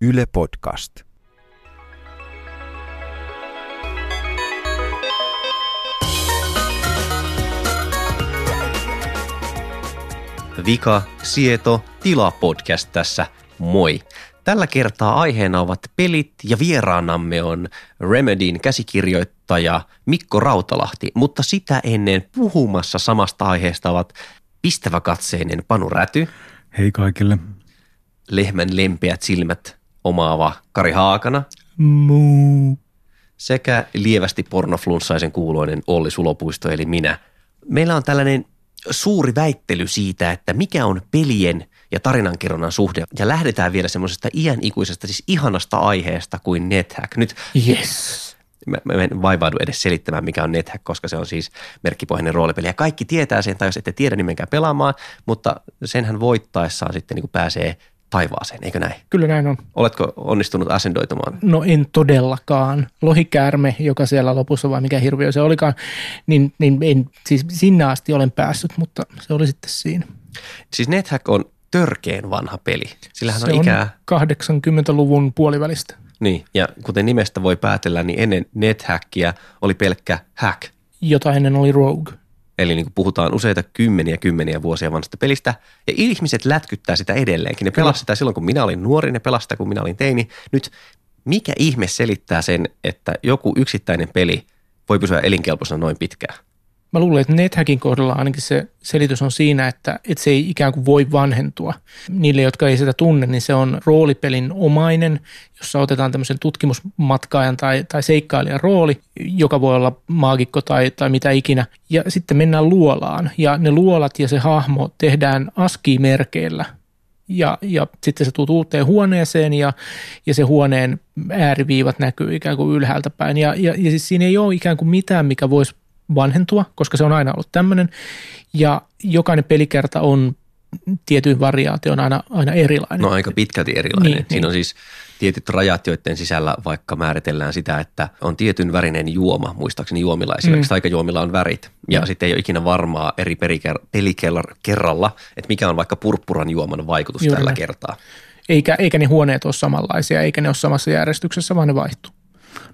Yle Podcast. Vika, Sieto, Tila podcast tässä. Moi! Tällä kertaa aiheena ovat pelit ja vieraanamme on Remedin käsikirjoittaja Mikko Rautalahti, mutta sitä ennen puhumassa samasta aiheesta ovat pistäväkatseinen Panu Räty, Hei kaikille. lehmän lempeät silmät omaava Kari Haakana Muu. sekä lievästi pornoflunssaisen kuuloinen Olli Sulopuisto eli minä. Meillä on tällainen suuri väittely siitä, että mikä on pelien ja tarinankerronnan suhde. Ja lähdetään vielä semmoisesta iän ikuisesta, siis ihanasta aiheesta kuin NetHack. Nyt Yes. mä, mä en vaivaudu edes selittämään, mikä on NetHack, koska se on siis merkkipohjainen roolipeli. Ja kaikki tietää sen, tai jos ette tiedä, niin menkää pelaamaan, mutta senhän voittaessaan sitten niin pääsee taivaaseen, eikö näin? Kyllä näin on. Oletko onnistunut asendoitumaan? No en todellakaan. Lohikäärme, joka siellä lopussa vai mikä hirviö se olikaan, niin, niin en, siis sinne asti olen päässyt, mutta se oli sitten siinä. Siis NetHack on törkeen vanha peli. Sillähän se on ikää, 80-luvun puolivälistä. niin, ja kuten nimestä voi päätellä, niin ennen NetHackia oli pelkkä hack. Jota ennen oli Rogue. Eli niin kuin puhutaan useita kymmeniä kymmeniä vuosia vanhasta pelistä. Ja ihmiset lätkyttää sitä edelleenkin. Ne pelasivat sitä silloin, kun minä olin nuori, ne pelasivat sitä, kun minä olin teini. Nyt mikä ihme selittää sen, että joku yksittäinen peli voi pysyä elinkelpoisena noin pitkään? Mä luulen, että NetHackin kohdalla ainakin se selitys on siinä, että, että se ei ikään kuin voi vanhentua. Niille, jotka ei sitä tunne, niin se on roolipelin omainen, jossa otetaan tämmöisen tutkimusmatkaajan tai, tai seikkailijan rooli, joka voi olla maagikko tai, tai mitä ikinä. Ja sitten mennään luolaan ja ne luolat ja se hahmo tehdään ASCII-merkeillä. Ja, ja sitten sä tuut uuteen huoneeseen ja, ja se huoneen ääriviivat näkyy ikään kuin ylhäältä päin. Ja, ja, ja siis siinä ei ole ikään kuin mitään, mikä voisi vanhentua, koska se on aina ollut tämmöinen. Ja jokainen pelikerta on tietyin variaation aina, aina erilainen. No aika pitkälti erilainen. Niin, Siinä niin. on siis tietyt rajat, joiden sisällä vaikka määritellään sitä, että on tietyn värinen juoma, muistaakseni juomilla esimerkiksi, mm. taikajuomilla on värit. Ja mm. sitten ei ole ikinä varmaa eri periker- pelikerralla, että mikä on vaikka purppuran juoman vaikutus Juuri tällä näin. kertaa. Eikä, eikä ne huoneet ole samanlaisia, eikä ne ole samassa järjestyksessä, vaan ne vaihtuu.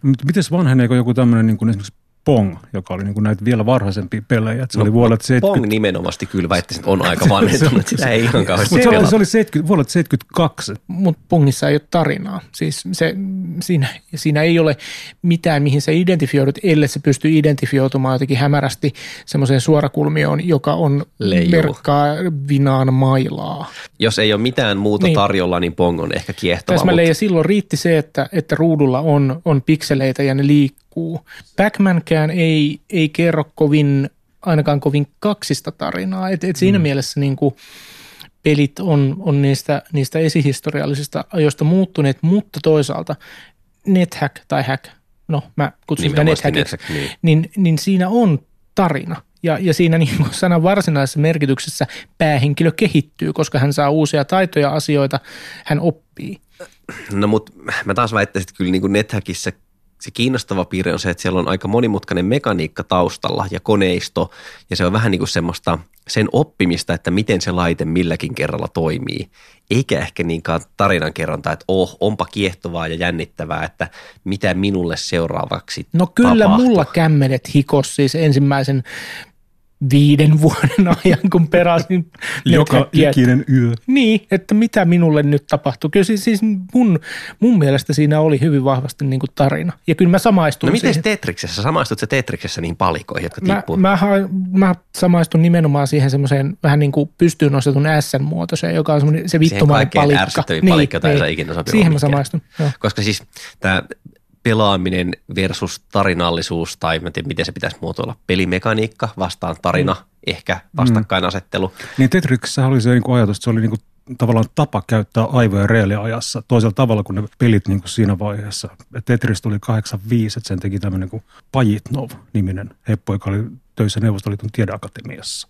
No, mutta miten vanheneeko joku tämmöinen niin kuin esimerkiksi Pong, joka oli niin kuin näitä vielä varhaisempia pelejä, se no, oli vuodelta 70. Pong nimenomasti kyllä väittäisin, että on aika vanhentunut, sitä ei ihan kauheasti Mutta se, oli, pelata. se oli 70, vuodelta 72. Mutta Pongissa ei ole tarinaa. Siis se, siinä, siinä ei ole mitään, mihin sä identifioidut, ellei se pystyy identifioitumaan jotenkin hämärästi semmoiseen suorakulmioon, joka on Leijuu. merkkaa vinaan mailaa. Jos ei ole mitään muuta Niin. tarjolla, niin Pong on ehkä kiehtova. Täsmälleen, ja Mutta, silloin riitti se, että, että ruudulla on, on pikseleitä ja ne liikkuu. Pac-Mankään ei, ei kerro kovin, ainakaan kovin kaksista tarinaa. Et, et siinä mm. mielessä niin kuin pelit on, on niistä, niistä esihistoriallisista ajoista muuttuneet, mutta toisaalta NetHack tai hack, no mä kutsun sitä NetHackiksi, NetHack, niin. niin, niin siinä on tarina. Ja, ja siinä niin kuin sanan varsinaisessa merkityksessä päähenkilö kehittyy, koska hän saa uusia taitoja, asioita, hän oppii. No mutta mä taas väittäisin, että kyllä niin kuin NetHackissa se kiinnostava piirre on se, että siellä on aika monimutkainen mekaniikka taustalla ja koneisto, ja se on vähän niin kuin semmoista sen oppimista, että miten se laite milläkin kerralla toimii, eikä ehkä niinkään tarinankerronta, että oh, onpa kiehtovaa ja jännittävää, että mitä minulle seuraavaksi No kyllä tapahtuu. mulla kämmenet hikos siis ensimmäisen viiden vuoden ajan, kun perasin Joka ikinen yö. Niin, että mitä minulle nyt tapahtuu. Kyllä siis, siis mun, mun mielestä siinä oli hyvin vahvasti niin kuin tarina. Ja kyllä mä samaistun No miten siihen. Tetriksessä? Samaistut sä Tetriksessä niihin palikoihin, jotka Mä, tippuu? mä, ha- mä samaistun nimenomaan siihen semmoiseen vähän niin kuin pystyyn nostetun S-muotoiseen, joka on semmoinen se Siihen vittumainen kaikkein palikka. ärsyttävin palikka, jota ei saa ikinä sopia Siihen mä samaistun. Joo. Koska siis tämä pelaaminen versus tarinallisuus, tai mä en tiedä, miten se pitäisi muotoilla, pelimekaniikka vastaan tarina, mm. ehkä vastakkainasettelu. Niin Tetriksessä oli se niin kuin ajatus, että se oli niin kuin tavallaan tapa käyttää aivoja reaaliajassa toisella tavalla kuin ne pelit niin kuin siinä vaiheessa. Et Tetris tuli 85, että sen teki tämmöinen kuin Pajitnov-niminen heppo, joka oli töissä Neuvostoliiton tiedeakatemiassa.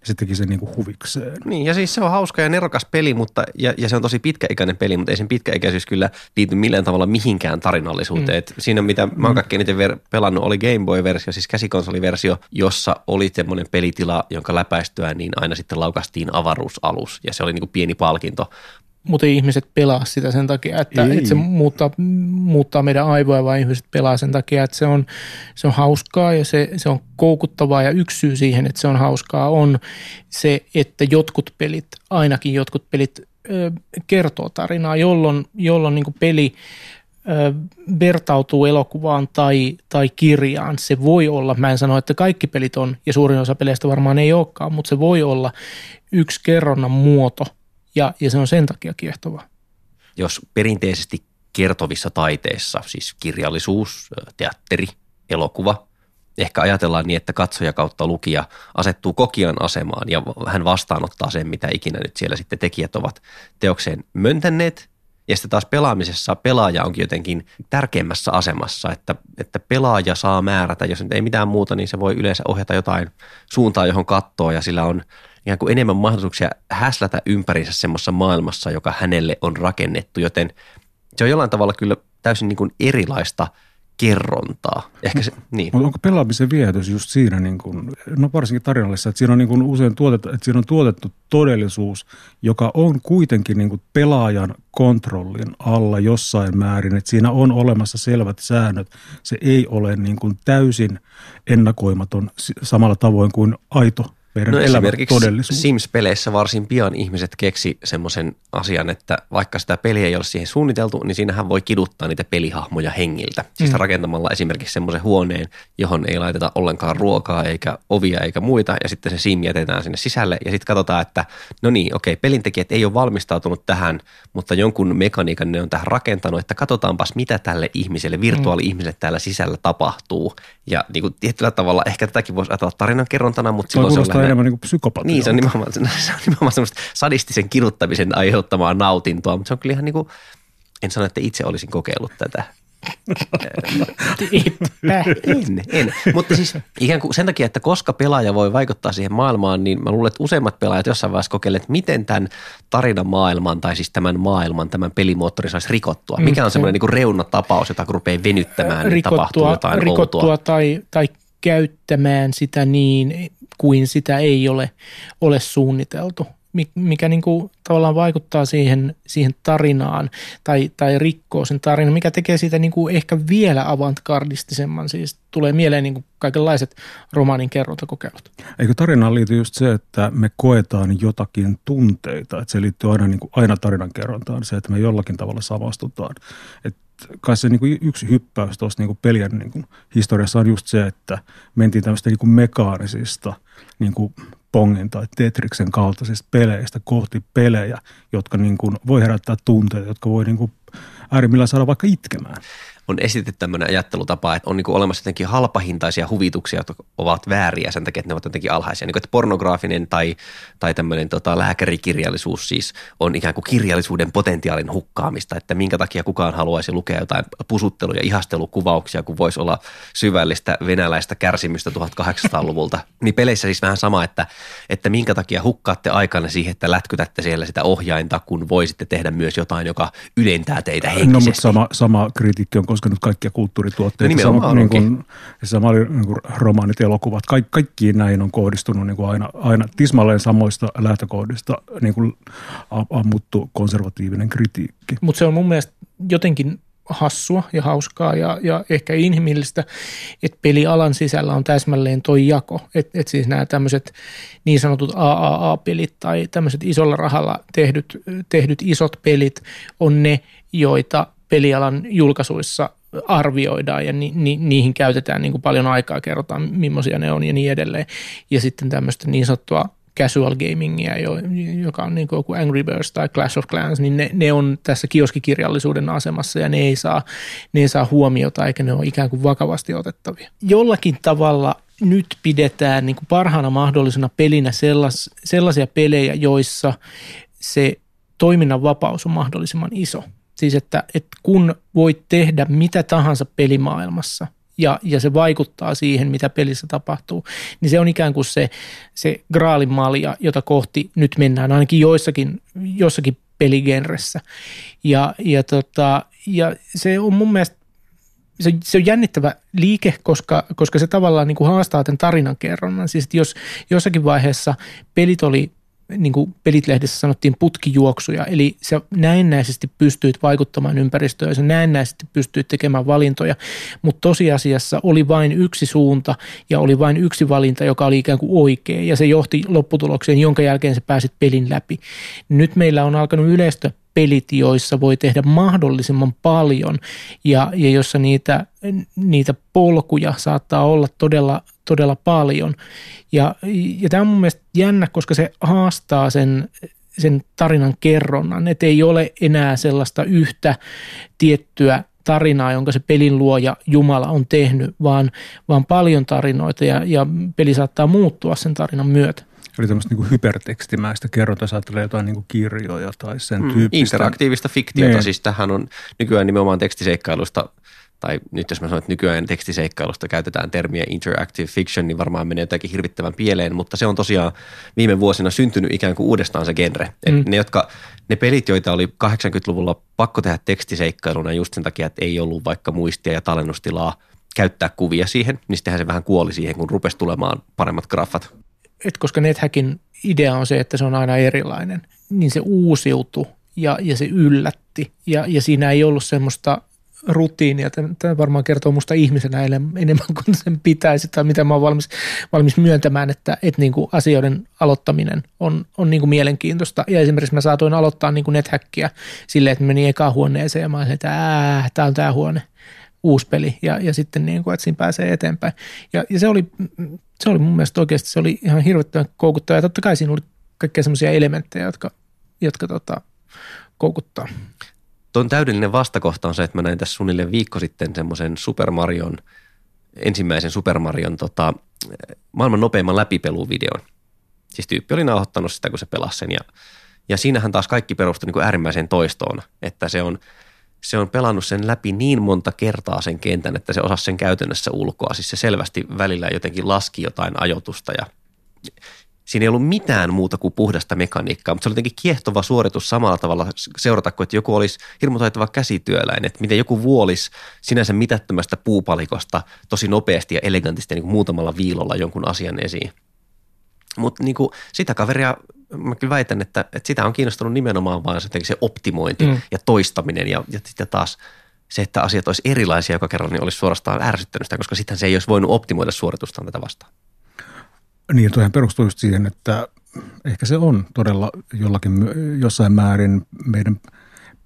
Ja se teki sen niin kuin huvikseen. Niin, ja siis se on hauska ja nerokas peli, mutta, ja, ja se on tosi pitkäikäinen peli, mutta ei sen pitkäikäisyys kyllä liity millään tavalla mihinkään tarinallisuuteen. Mm. siinä, mitä mä oon kaikkein eniten ver- pelannut, oli Game Boy-versio, siis käsikonsoliversio, jossa oli semmoinen pelitila, jonka läpäistyä, niin aina sitten laukastiin avaruusalus, ja se oli niin kuin pieni palkinto. Mutta ei ihmiset pelaa sitä sen takia, että, että se muuttaa, muuttaa meidän aivoja, vaan ihmiset pelaa sen takia, että se on, se on hauskaa ja se, se on koukuttavaa ja yksi syy siihen, että se on hauskaa on se, että jotkut pelit, ainakin jotkut pelit kertoo tarinaa, jolloin, jolloin niin peli vertautuu elokuvaan tai, tai kirjaan. Se voi olla, mä en sano, että kaikki pelit on, ja suurin osa peleistä varmaan ei olekaan, mutta se voi olla yksi kerronnan muoto – ja, ja se on sen takia kiehtova. Jos perinteisesti kertovissa taiteissa, siis kirjallisuus, teatteri, elokuva, ehkä ajatellaan niin, että katsoja kautta lukija asettuu kokijan asemaan ja hän vastaanottaa sen, mitä ikinä nyt siellä sitten tekijät ovat teokseen möntänneet. Ja sitten taas pelaamisessa pelaaja onkin jotenkin tärkeimmässä asemassa, että, että pelaaja saa määrätä, jos nyt ei mitään muuta, niin se voi yleensä ohjata jotain suuntaa, johon katsoo ja sillä on ikään kuin enemmän mahdollisuuksia häslätä ympärinsä semmoisessa maailmassa, joka hänelle on rakennettu, joten se on jollain tavalla kyllä täysin niin kuin erilaista kerrontaa. Ehkä se, niin. Mutta onko pelaamisen viehätys just siinä, niin kuin, no varsinkin tarinallisessa, että siinä on niin kuin usein tuotettu, että siinä on tuotettu todellisuus, joka on kuitenkin niin kuin pelaajan kontrollin alla jossain määrin, että siinä on olemassa selvät säännöt. Se ei ole niin kuin täysin ennakoimaton samalla tavoin kuin aito meidän no esimerkiksi todellisuus. Sims-peleissä varsin pian ihmiset keksi semmoisen asian, että vaikka sitä peliä ei ole siihen suunniteltu, niin siinähän voi kiduttaa niitä pelihahmoja hengiltä. Siis mm. rakentamalla esimerkiksi semmoisen huoneen, johon ei laiteta ollenkaan ruokaa eikä ovia eikä muita, ja sitten se sim jätetään sinne sisälle, ja sitten katsotaan, että no niin, okei, pelintekijät ei ole valmistautunut tähän, mutta jonkun mekaniikan ne on tähän rakentanut, että katsotaanpas mitä tälle ihmiselle, virtuaali-ihmiselle täällä sisällä tapahtuu. Ja niin kuin tietyllä tavalla ehkä tätäkin voisi ajatella tarinankerrontana, mutta silloin se on enemmän niin psykopatia. Niin, se on nimenomaan, se on nimenomaan semmoista sadistisen kiruttamisen aiheuttamaa nautintoa, mutta se on kyllä ihan niin kuin, en sano, että itse olisin kokeillut tätä. en, en. Mutta siis ikään kuin sen takia, että koska pelaaja voi vaikuttaa siihen maailmaan, niin mä luulen, että useimmat pelaajat jossain vaiheessa kokeilevat, että miten tämän tarinan maailman tai siis tämän maailman, tämän pelimoottorin saisi rikottua. Mikä on semmoinen niin reunatapaus, jota kun rupeaa venyttämään, niin rikottua, tapahtuu jotain rikottua outoa. tai, tai käyttämään sitä niin, kuin sitä ei ole, ole suunniteltu, mikä niin kuin tavallaan vaikuttaa siihen, siihen tarinaan tai, tai rikkoo sen tarinan, mikä tekee siitä niin kuin ehkä vielä avantgardistisemman. Siis tulee mieleen niin kuin kaikenlaiset romaanin kerrontakokeilut. Eikö tarinaan liity just se, että me koetaan jotakin tunteita, että se liittyy aina, niin kuin, aina tarinan kerrontaan, se, että me jollakin tavalla samastutaan. Että kai se niin kuin yksi hyppäys tuossa niin pelien niin kuin historiassa on just se, että mentiin tämmöistä niin kuin mekaanisista niin kuin Pongin tai Tetriksen kaltaisista peleistä kohti pelejä, jotka niin kuin voi herättää tunteita, jotka voi niin kuin äärimmillään saada vaikka itkemään on esitetty tämmöinen ajattelutapa, että on niin kuin olemassa jotenkin halpahintaisia huvituksia, jotka ovat vääriä sen takia, että ne ovat jotenkin alhaisia. Niin kuin, että pornograafinen tai, tai tämmöinen tota, lääkärikirjallisuus siis on ikään kuin kirjallisuuden potentiaalin hukkaamista, että minkä takia kukaan haluaisi lukea jotain pusuttelu- ja ihastelukuvauksia, kun voisi olla syvällistä venäläistä kärsimystä 1800-luvulta. Niin peleissä siis vähän sama, että, että minkä takia hukkaatte aikanne siihen, että lätkytätte siellä sitä ohjainta, kun voisitte tehdä myös jotain, joka ylentää teitä henkisesti. No, mutta sama, sama kritiikki on koskenut kaikkia kulttuurituotteita. No sama, niin kuin, sama oli niin kuin romaanit, elokuvat. Kaik, kaikkiin näihin on kohdistunut niin kuin aina, aina tismalleen samoista lähtökohdista niin kuin ammuttu konservatiivinen kritiikki. Mutta se on mun mielestä jotenkin hassua ja hauskaa ja, ja ehkä inhimillistä, että pelialan sisällä on täsmälleen toi jako. Että et siis nämä tämmöiset niin sanotut AAA-pelit tai tämmöiset isolla rahalla tehdyt, tehdyt isot pelit on ne, joita pelialan julkaisuissa arvioidaan ja ni, ni, niihin käytetään niin kuin paljon aikaa, kerrotaan millaisia ne on ja niin edelleen. Ja sitten tämmöistä niin sanottua casual gamingia, joka on niin kuin joku Angry Birds tai Clash of Clans, niin ne, ne on tässä kioskikirjallisuuden asemassa ja ne ei, saa, ne ei saa huomiota eikä ne ole ikään kuin vakavasti otettavia. Jollakin tavalla nyt pidetään niin kuin parhaana mahdollisena pelinä sellas, sellaisia pelejä, joissa se toiminnan vapaus on mahdollisimman iso – Siis että, että kun voit tehdä mitä tahansa pelimaailmassa ja, ja se vaikuttaa siihen, mitä pelissä tapahtuu, niin se on ikään kuin se, se graalin malja, jota kohti nyt mennään ainakin joissakin, jossakin peligenressä. Ja, ja, tota, ja se on mun mielestä se, se on jännittävä liike, koska, koska se tavallaan niin kuin haastaa tämän tarinan kerronnan. Siis jos jossakin vaiheessa pelit oli niin kuin pelitlehdessä sanottiin, putkijuoksuja. Eli sä näennäisesti pystyit vaikuttamaan ympäristöön ja sä näennäisesti pystyit tekemään valintoja, mutta tosiasiassa oli vain yksi suunta ja oli vain yksi valinta, joka oli ikään kuin oikea ja se johti lopputulokseen, jonka jälkeen sä pääsit pelin läpi. Nyt meillä on alkanut yleistä pelit, joissa voi tehdä mahdollisimman paljon ja, ja jossa niitä, niitä polkuja saattaa olla todella, todella paljon. Ja, ja tämä on mun mielestä jännä, koska se haastaa sen, sen tarinan kerronnan, että ei ole enää sellaista yhtä tiettyä tarinaa, jonka se pelin luoja Jumala on tehnyt, vaan, vaan paljon tarinoita ja, ja peli saattaa muuttua sen tarinan myötä. Eli tämmöistä niin hypertekstimäistä kerronta, jos ajattelee jotain niin kirjoja tai sen mm, tyyppistä. Interaktiivista fiktiota, ne. siis tähän on nykyään nimenomaan tekstiseikkailusta tai nyt jos mä sanon, että nykyään tekstiseikkailusta käytetään termiä interactive fiction, niin varmaan menee jotakin hirvittävän pieleen, mutta se on tosiaan viime vuosina syntynyt ikään kuin uudestaan se genre. Mm. ne, jotka, ne pelit, joita oli 80-luvulla pakko tehdä tekstiseikkailuna just sen takia, että ei ollut vaikka muistia ja tallennustilaa käyttää kuvia siihen, niin sittenhän se vähän kuoli siihen, kun rupesi tulemaan paremmat graffat että koska NetHackin idea on se, että se on aina erilainen, niin se uusiutui ja, ja se yllätti. Ja, ja siinä ei ollut semmoista rutiinia. Tämä varmaan kertoo musta ihmisenä enemmän kuin sen pitäisi tai mitä mä oon valmis, valmis myöntämään, että, että niin kuin asioiden aloittaminen on, on niin kuin mielenkiintoista. Ja esimerkiksi mä saatoin aloittaa niin NetHackia silleen, että menin eka huoneeseen ja mä olin, että tämä on tämä huone uusi peli ja, ja sitten niin kuin, että siinä pääsee eteenpäin. Ja, ja se, oli, se oli mun mielestä oikeasti, se oli ihan hirvittävän koukuttava ja totta kai siinä oli kaikkea semmoisia elementtejä, jotka, jotka tota, koukuttaa. Tuon täydellinen vastakohta on se, että mä näin tässä suunnilleen viikko sitten semmoisen Super Marion, ensimmäisen Super Marion tota, maailman nopeimman läpipeluvideon. Siis tyyppi oli nauhoittanut sitä, kun se pelasi sen ja, ja siinähän taas kaikki perustui niin kuin äärimmäiseen toistoon, että se on – se on pelannut sen läpi niin monta kertaa sen kentän, että se osasi sen käytännössä ulkoa. Siis se selvästi välillä jotenkin laski jotain ajotusta ja siinä ei ollut mitään muuta kuin puhdasta mekaniikkaa, mutta se oli jotenkin kiehtova suoritus samalla tavalla seurata kuin, että joku olisi hirmu taitava käsityöläinen, että miten joku vuolis sinänsä mitättömästä puupalikosta tosi nopeasti ja elegantisti niin kuin muutamalla viilolla jonkun asian esiin. Mutta niin sitä kaveria mä kyllä väitän, että, että sitä on kiinnostunut nimenomaan vaan se, se optimointi mm. ja toistaminen ja, ja sitten taas se, että asiat olisi erilaisia joka kerran, niin olisi suorastaan ärsyttänyt sitä, koska sitten se ei olisi voinut optimoida suoritustaan tätä vastaan. Niin, toihan perustuu just siihen, että ehkä se on todella jollakin, jossain määrin meidän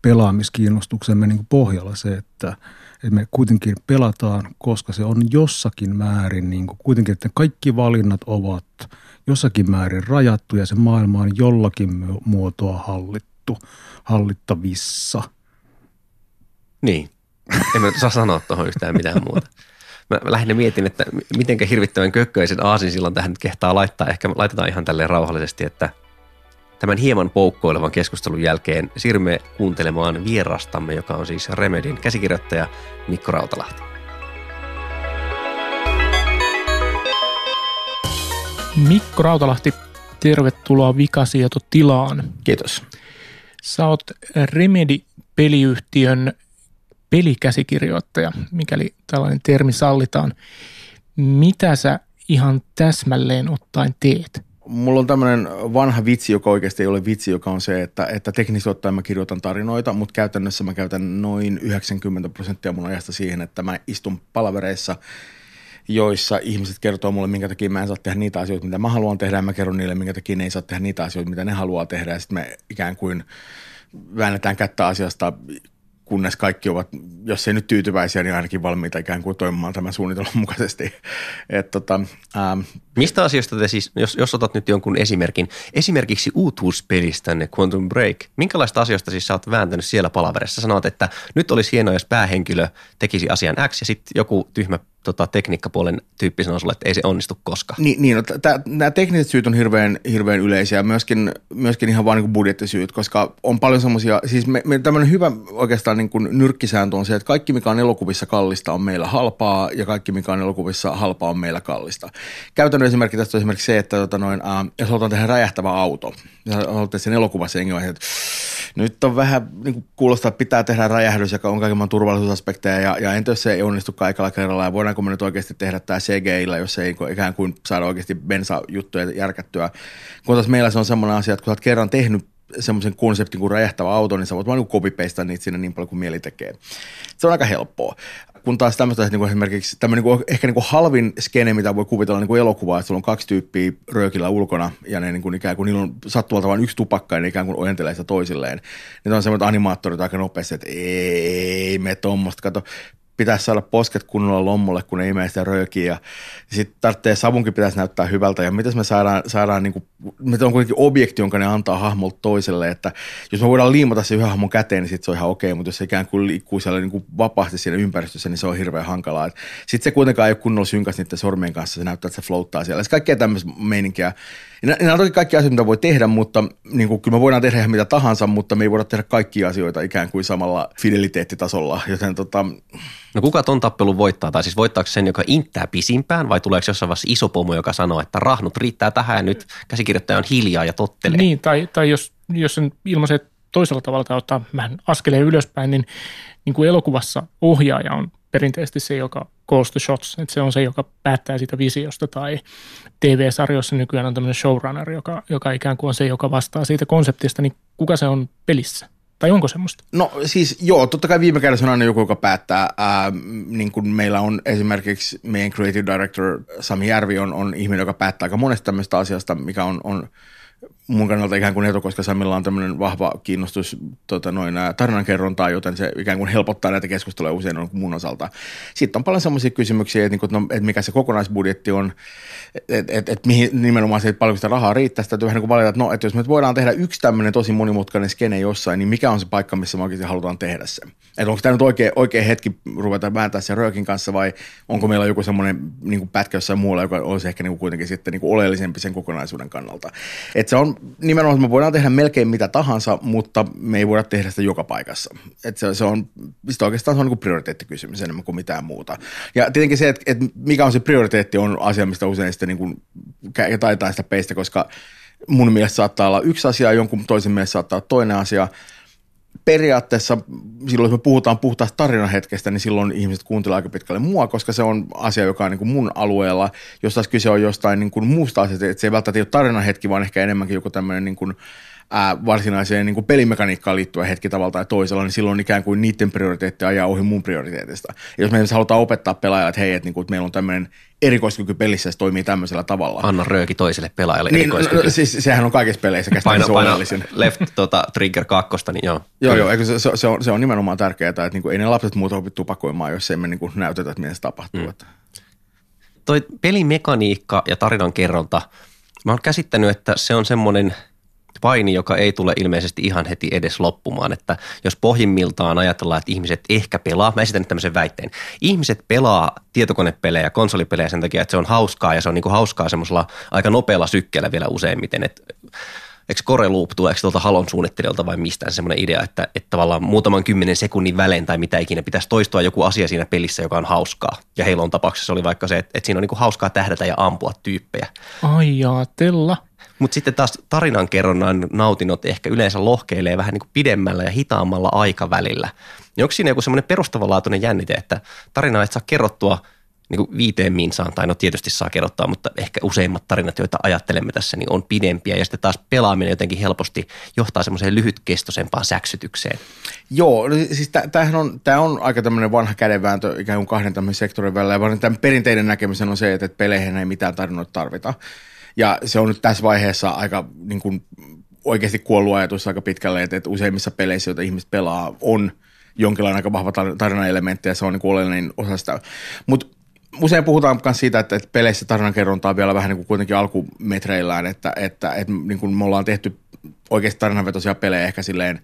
pelaamiskiinnostuksemme niin pohjalla se, että, että me kuitenkin pelataan, koska se on jossakin määrin niin kuin kuitenkin, että kaikki valinnat ovat – jossakin määrin rajattu ja se maailma on jollakin muotoa hallittu, hallittavissa. Niin. En mä saa sanoa tuohon yhtään mitään muuta. Mä lähinnä mietin, että miten hirvittävän kökköisen aasin silloin tähän nyt kehtaa laittaa. Ehkä laitetaan ihan tälleen rauhallisesti, että tämän hieman poukkoilevan keskustelun jälkeen siirrymme kuuntelemaan vierastamme, joka on siis Remedin käsikirjoittaja Mikko Rautalahti. Mikko Rautalahti, tervetuloa Vikasieto-tilaan. Kiitos. Sä oot Remedy-peliyhtiön pelikäsikirjoittaja, mikäli tällainen termi sallitaan. Mitä sä ihan täsmälleen ottaen teet? Mulla on tämmöinen vanha vitsi, joka oikeasti ei ole vitsi, joka on se, että, että teknisesti ottaen mä kirjoitan tarinoita, mutta käytännössä mä käytän noin 90 prosenttia mun ajasta siihen, että mä istun palavereissa – joissa ihmiset kertoo mulle, minkä takia mä en saa tehdä niitä asioita, mitä mä haluan tehdä, ja mä kerron niille, minkä takia ne ei saa tehdä niitä asioita, mitä ne haluaa tehdä, ja sitten me ikään kuin väännetään kättä asiasta, kunnes kaikki ovat, jos ei nyt tyytyväisiä, niin ainakin valmiita ikään kuin toimimaan tämän suunnitelman mukaisesti. Et tota, ähm. Mistä asioista te siis, jos, jos otat nyt jonkun esimerkin, esimerkiksi uutuuspelistänne Quantum Break, minkälaista asioista siis sä oot vääntänyt siellä palaverissa? Sanoit, että nyt olisi hienoa, jos päähenkilö tekisi asian X ja sitten joku tyhmä tota, tekniikkapuolen tyyppi sanoo sulle, että ei se onnistu koskaan. Niin, niin no, nämä tekniset syyt on hirveän, hirveän yleisiä, myöskin, myöskin ihan vain niin budjettisyyt, koska on paljon semmoisia, siis me, me tämmöinen hyvä oikeastaan niin kuin nyrkkisääntö on se, että kaikki mikä on elokuvissa kallista on meillä halpaa ja kaikki mikä on elokuvissa halpaa on meillä kallista. Käytännön esimerkki tästä on esimerkiksi se, että tota noin, äh, jos halutaan tehdä räjähtävä auto, ja haluatte sen elokuvassa jengi että nyt on vähän niin kuin kuulostaa, että pitää tehdä räjähdys, joka on kaiken turvallisuusaspekteja ja, ja entä jos se ei onnistu kaikilla kerralla ja voidaanko me nyt oikeasti tehdä tämä CGI-llä, jos ei ikään kuin saada oikeasti bensa-juttuja järkättyä. Kun taas meillä se on semmoinen asia, että kun olet kerran tehnyt semmoisen konseptin kuin räjähtävä auto, niin sä voit vaan niin copy niitä sinne niin paljon kuin mieli tekee. Se on aika helppoa kun taas tämmöistä niin esimerkiksi tämmöinen niin ehkä niin kuin halvin skene, mitä voi kuvitella niin kuin elokuvaa, että sulla on kaksi tyyppiä röökillä ulkona ja ne niin kuin ikään kuin niillä on sattuvalta vain yksi tupakka ja ne ikään kuin ojentelee sitä toisilleen. Niin on semmoinen animaattorit aika nopeasti, että ei me tuommoista, kato, pitäisi saada posket kunnolla lommolle, kun ne imee sitä röökiä. Ja sitten tarvitsee savunkin pitäisi näyttää hyvältä. Ja miten me saadaan, saadaan niin kuin, me on kuitenkin objekti, jonka ne antaa hahmolta toiselle. Että jos me voidaan liimata se yhden hahmon käteen, niin sitten se on ihan okei. Mutta jos se ikään kuin liikkuu siellä niin kuin vapaasti siinä ympäristössä, niin se on hirveän hankalaa. Sitten se kuitenkaan ei ole kunnolla synkäs niiden sormien kanssa. Se näyttää, että se floattaa siellä. Se kaikkea tämmöistä meininkiä. Ja nämä on toki kaikki asioita, mitä voi tehdä, mutta niin kuin, kyllä me voidaan tehdä ihan mitä tahansa, mutta me ei voida tehdä kaikkia asioita ikään kuin samalla fideliteettitasolla. Joten tota, No kuka ton tappelun voittaa? Tai siis voittaako sen, joka inttää pisimpään vai tuleeko jossain vaiheessa iso pomo, joka sanoo, että rahnut riittää tähän ja nyt käsikirjoittaja on hiljaa ja tottelee? Niin, tai, tai jos, jos sen ilmaisee toisella tavalla tai ottaa vähän askeleen ylöspäin, niin, niin kuin elokuvassa ohjaaja on perinteisesti se, joka the shots, että se on se, joka päättää siitä visiosta tai TV-sarjoissa nykyään on tämmöinen showrunner, joka, joka ikään kuin on se, joka vastaa siitä konseptista, niin kuka se on pelissä? Tai onko semmoista? No siis joo, totta kai viime kädessä on aina joku, joka päättää. Ää, niin kuin meillä on esimerkiksi meidän creative director Sami Järvi on, on ihminen, joka päättää aika monesta tämmöistä asiasta, mikä on, on mun kannalta ikään kuin etu, koska Samilla on tämmöinen vahva kiinnostus tota, noin, tarinankerrontaa, joten se ikään kuin helpottaa näitä keskusteluja usein on mun osalta. Sitten on paljon semmoisia kysymyksiä, että, niin no, että mikä se kokonaisbudjetti on, että et, et, mihin nimenomaan se, että paljonko sitä rahaa riittää, sitä vähän niin kuin valita, että no, että jos me voidaan tehdä yksi tämmöinen tosi monimutkainen skene jossain, niin mikä on se paikka, missä me oikeasti halutaan tehdä se. Että onko tämä nyt oikea, oikea hetki ruveta vääntää sen röökin kanssa vai onko meillä joku semmoinen niin kuin pätkä jossain muualla, joka olisi ehkä niin kuin kuitenkin sitten niin kuin oleellisempi sen kokonaisuuden kannalta. Että se on nimenomaan, me voidaan tehdä melkein mitä tahansa, mutta me ei voida tehdä sitä joka paikassa. Et se, se on, sitä oikeastaan se on niin prioriteettikysymys enemmän kuin mitään muuta. Ja tietenkin se, että, että mikä on se prioriteetti, on asia, mistä usein sitten niin kuin, taitaa sitä peistä, koska mun mielestä saattaa olla yksi asia, jonkun toisen mielestä saattaa olla toinen asia – periaatteessa silloin, jos me puhutaan puhtaasta tarinahetkestä, niin silloin ihmiset kuuntelevat aika pitkälle mua, koska se on asia, joka on niin kuin mun alueella. Jos taas kyse on jostain niin kuin muusta asiasta, että se ei välttämättä ole tarinahetki, vaan ehkä enemmänkin joku tämmöinen niin kuin, ää, varsinaiseen niin kuin pelimekaniikkaan liittyvä hetki tavalla tai toisella, niin silloin ikään kuin niiden prioriteetti ajaa ohi mun prioriteetista. Ja jos me halutaan opettaa pelaajille, että hei, että, niin kuin, että meillä on tämmöinen erikoiskyky pelissä, se toimii tämmöisellä tavalla. Anna rööki toiselle pelaajalle niin, erikoiskyky. No, siis, sehän on kaikissa peleissä paina, paina left tota, trigger kakkosta, niin joo. Joo, joo, eikö se, se, se, on, se on nimenomaan tärkeää, että niin kuin, ei ne lapset muuta opi tupakoimaan, jos emme niin kuin, näytetä, että miten se tapahtuu. Mm. Että. Toi pelimekaniikka ja tarinan kerronta, mä oon käsittänyt, että se on semmoinen – paini, joka ei tule ilmeisesti ihan heti edes loppumaan. Että jos pohjimmiltaan ajatellaan, että ihmiset ehkä pelaa, mä esitän nyt tämmöisen väitteen. Ihmiset pelaa tietokonepelejä, konsolipelejä sen takia, että se on hauskaa ja se on niin kuin hauskaa semmoisella aika nopealla sykkeellä vielä useimmiten. Että eikö Core Loop tuleeko tuolta Halon suunnittelijalta vai mistään semmoinen idea, että, että tavallaan muutaman kymmenen sekunnin välein tai mitä ikinä pitäisi toistua joku asia siinä pelissä, joka on hauskaa. Ja heillä on tapauksessa oli vaikka se, että, että siinä on niin kuin hauskaa tähdätä ja ampua tyyppejä. Ai jaatella. Mutta sitten taas tarinankerronnan nautinnot ehkä yleensä lohkeilee vähän niin kuin pidemmällä ja hitaammalla aikavälillä. Niin onko siinä joku semmoinen perustavanlaatuinen jännite, että tarinaa et saa kerrottua niin kuin viiteen minsaan, tai no tietysti saa kerrottaa, mutta ehkä useimmat tarinat, joita ajattelemme tässä, niin on pidempiä, ja sitten taas pelaaminen jotenkin helposti johtaa semmoiseen lyhytkestoisempaan säksytykseen. Joo, no siis tämähän on, tämä on aika tämmöinen vanha kädenvääntö ikään kuin kahden tämmöisen sektorin välillä, ja tämän perinteinen näkemys on se, että peleihin ei mitään tarinoita tarvita. Ja se on nyt tässä vaiheessa aika niin kuin, oikeasti kuollut ajatus aika pitkälle, että, että useimmissa peleissä, joita ihmiset pelaa, on jonkinlainen aika vahva tarinaelementti ja se on niin oleellinen osa sitä. Mutta usein puhutaan myös siitä, että, että peleissä tarinankerronta on vielä vähän niin kuin kuitenkin alkumetreillään, että, että, että niin kuin me ollaan tehty oikeasti tarinanvetoisia pelejä ehkä silleen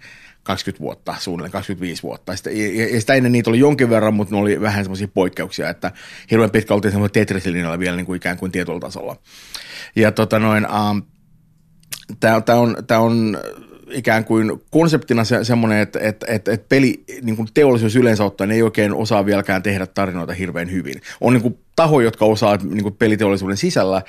20 vuotta, suunnilleen 25 vuotta. Sitä, ja sitä ennen niitä oli jonkin verran, mutta ne oli vähän semmoisia poikkeuksia, että hirveän pitkä oltiin semmoinen Tetris-linjalla vielä niin kuin ikään kuin tietyllä tasolla. Ja tota noin, um, tämä on, tää on ikään kuin konseptina se, semmoinen, että, että, että, että peli niin kuin teollisuus yleensä ottaen ei oikein osaa vieläkään tehdä tarinoita hirveän hyvin. On niin kuin tahoja, jotka osaa niin kuin peliteollisuuden sisällä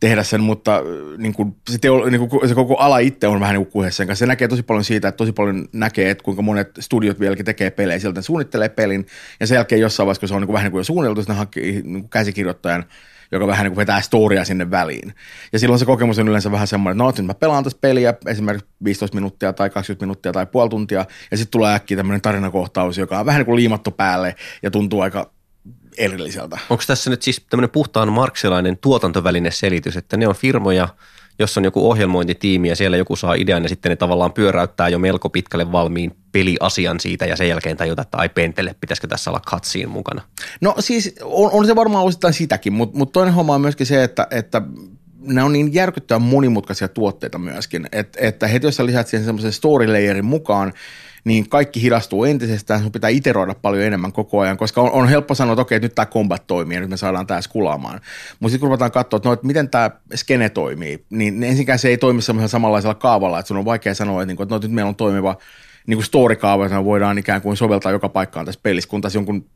tehdä sen, mutta niin kuin se, teo, niin kuin se koko ala itse on vähän niin kuin sen kanssa. Se näkee tosi paljon siitä, että tosi paljon näkee, että kuinka monet studiot vieläkin tekee pelejä. Sieltä suunnittelee pelin ja sen jälkeen jossain vaiheessa, kun se on niin kuin vähän niin kuin jo suunniteltu, sitten hankkii niin käsikirjoittajan – joka vähän niin kuin vetää storia sinne väliin. Ja silloin se kokemus on yleensä vähän semmoinen, että no, nyt mä pelaan tässä peliä esimerkiksi 15 minuuttia tai 20 minuuttia tai puoli tuntia, ja sitten tulee äkkiä tämmöinen tarinakohtaus, joka on vähän niin kuin liimattu päälle ja tuntuu aika erilliseltä. Onko tässä nyt siis tämmöinen puhtaan marksilainen tuotantoväline selitys, että ne on firmoja, jos on joku ohjelmointitiimi ja siellä joku saa idean ja sitten ne tavallaan pyöräyttää jo melko pitkälle valmiin peliasian siitä ja sen jälkeen tajuta, että ai pentele, pitäisikö tässä olla katsiin mukana? No siis on, on se varmaan osittain sitäkin, mutta, mutta toinen homma on myöskin se, että, että ne on niin järkyttävän monimutkaisia tuotteita myöskin, että, että heti jos sä lisät siihen semmoisen story layerin mukaan, niin kaikki hidastuu entisestään, sun pitää iteroida paljon enemmän koko ajan, koska on, on helppo sanoa, että okei, nyt tämä combat toimii ja nyt me saadaan tämä skulaamaan. Mutta sitten kun ruvetaan katsoa, että, no, että miten tämä skene toimii, niin ensinkään se ei toimi semmoisella samanlaisella kaavalla, että sun on vaikea sanoa, että, niin kuin, että no, nyt meillä on toimiva niin kuin story-kaava, että me voidaan ikään kuin soveltaa joka paikkaan tässä pelissä, kun taas jonkun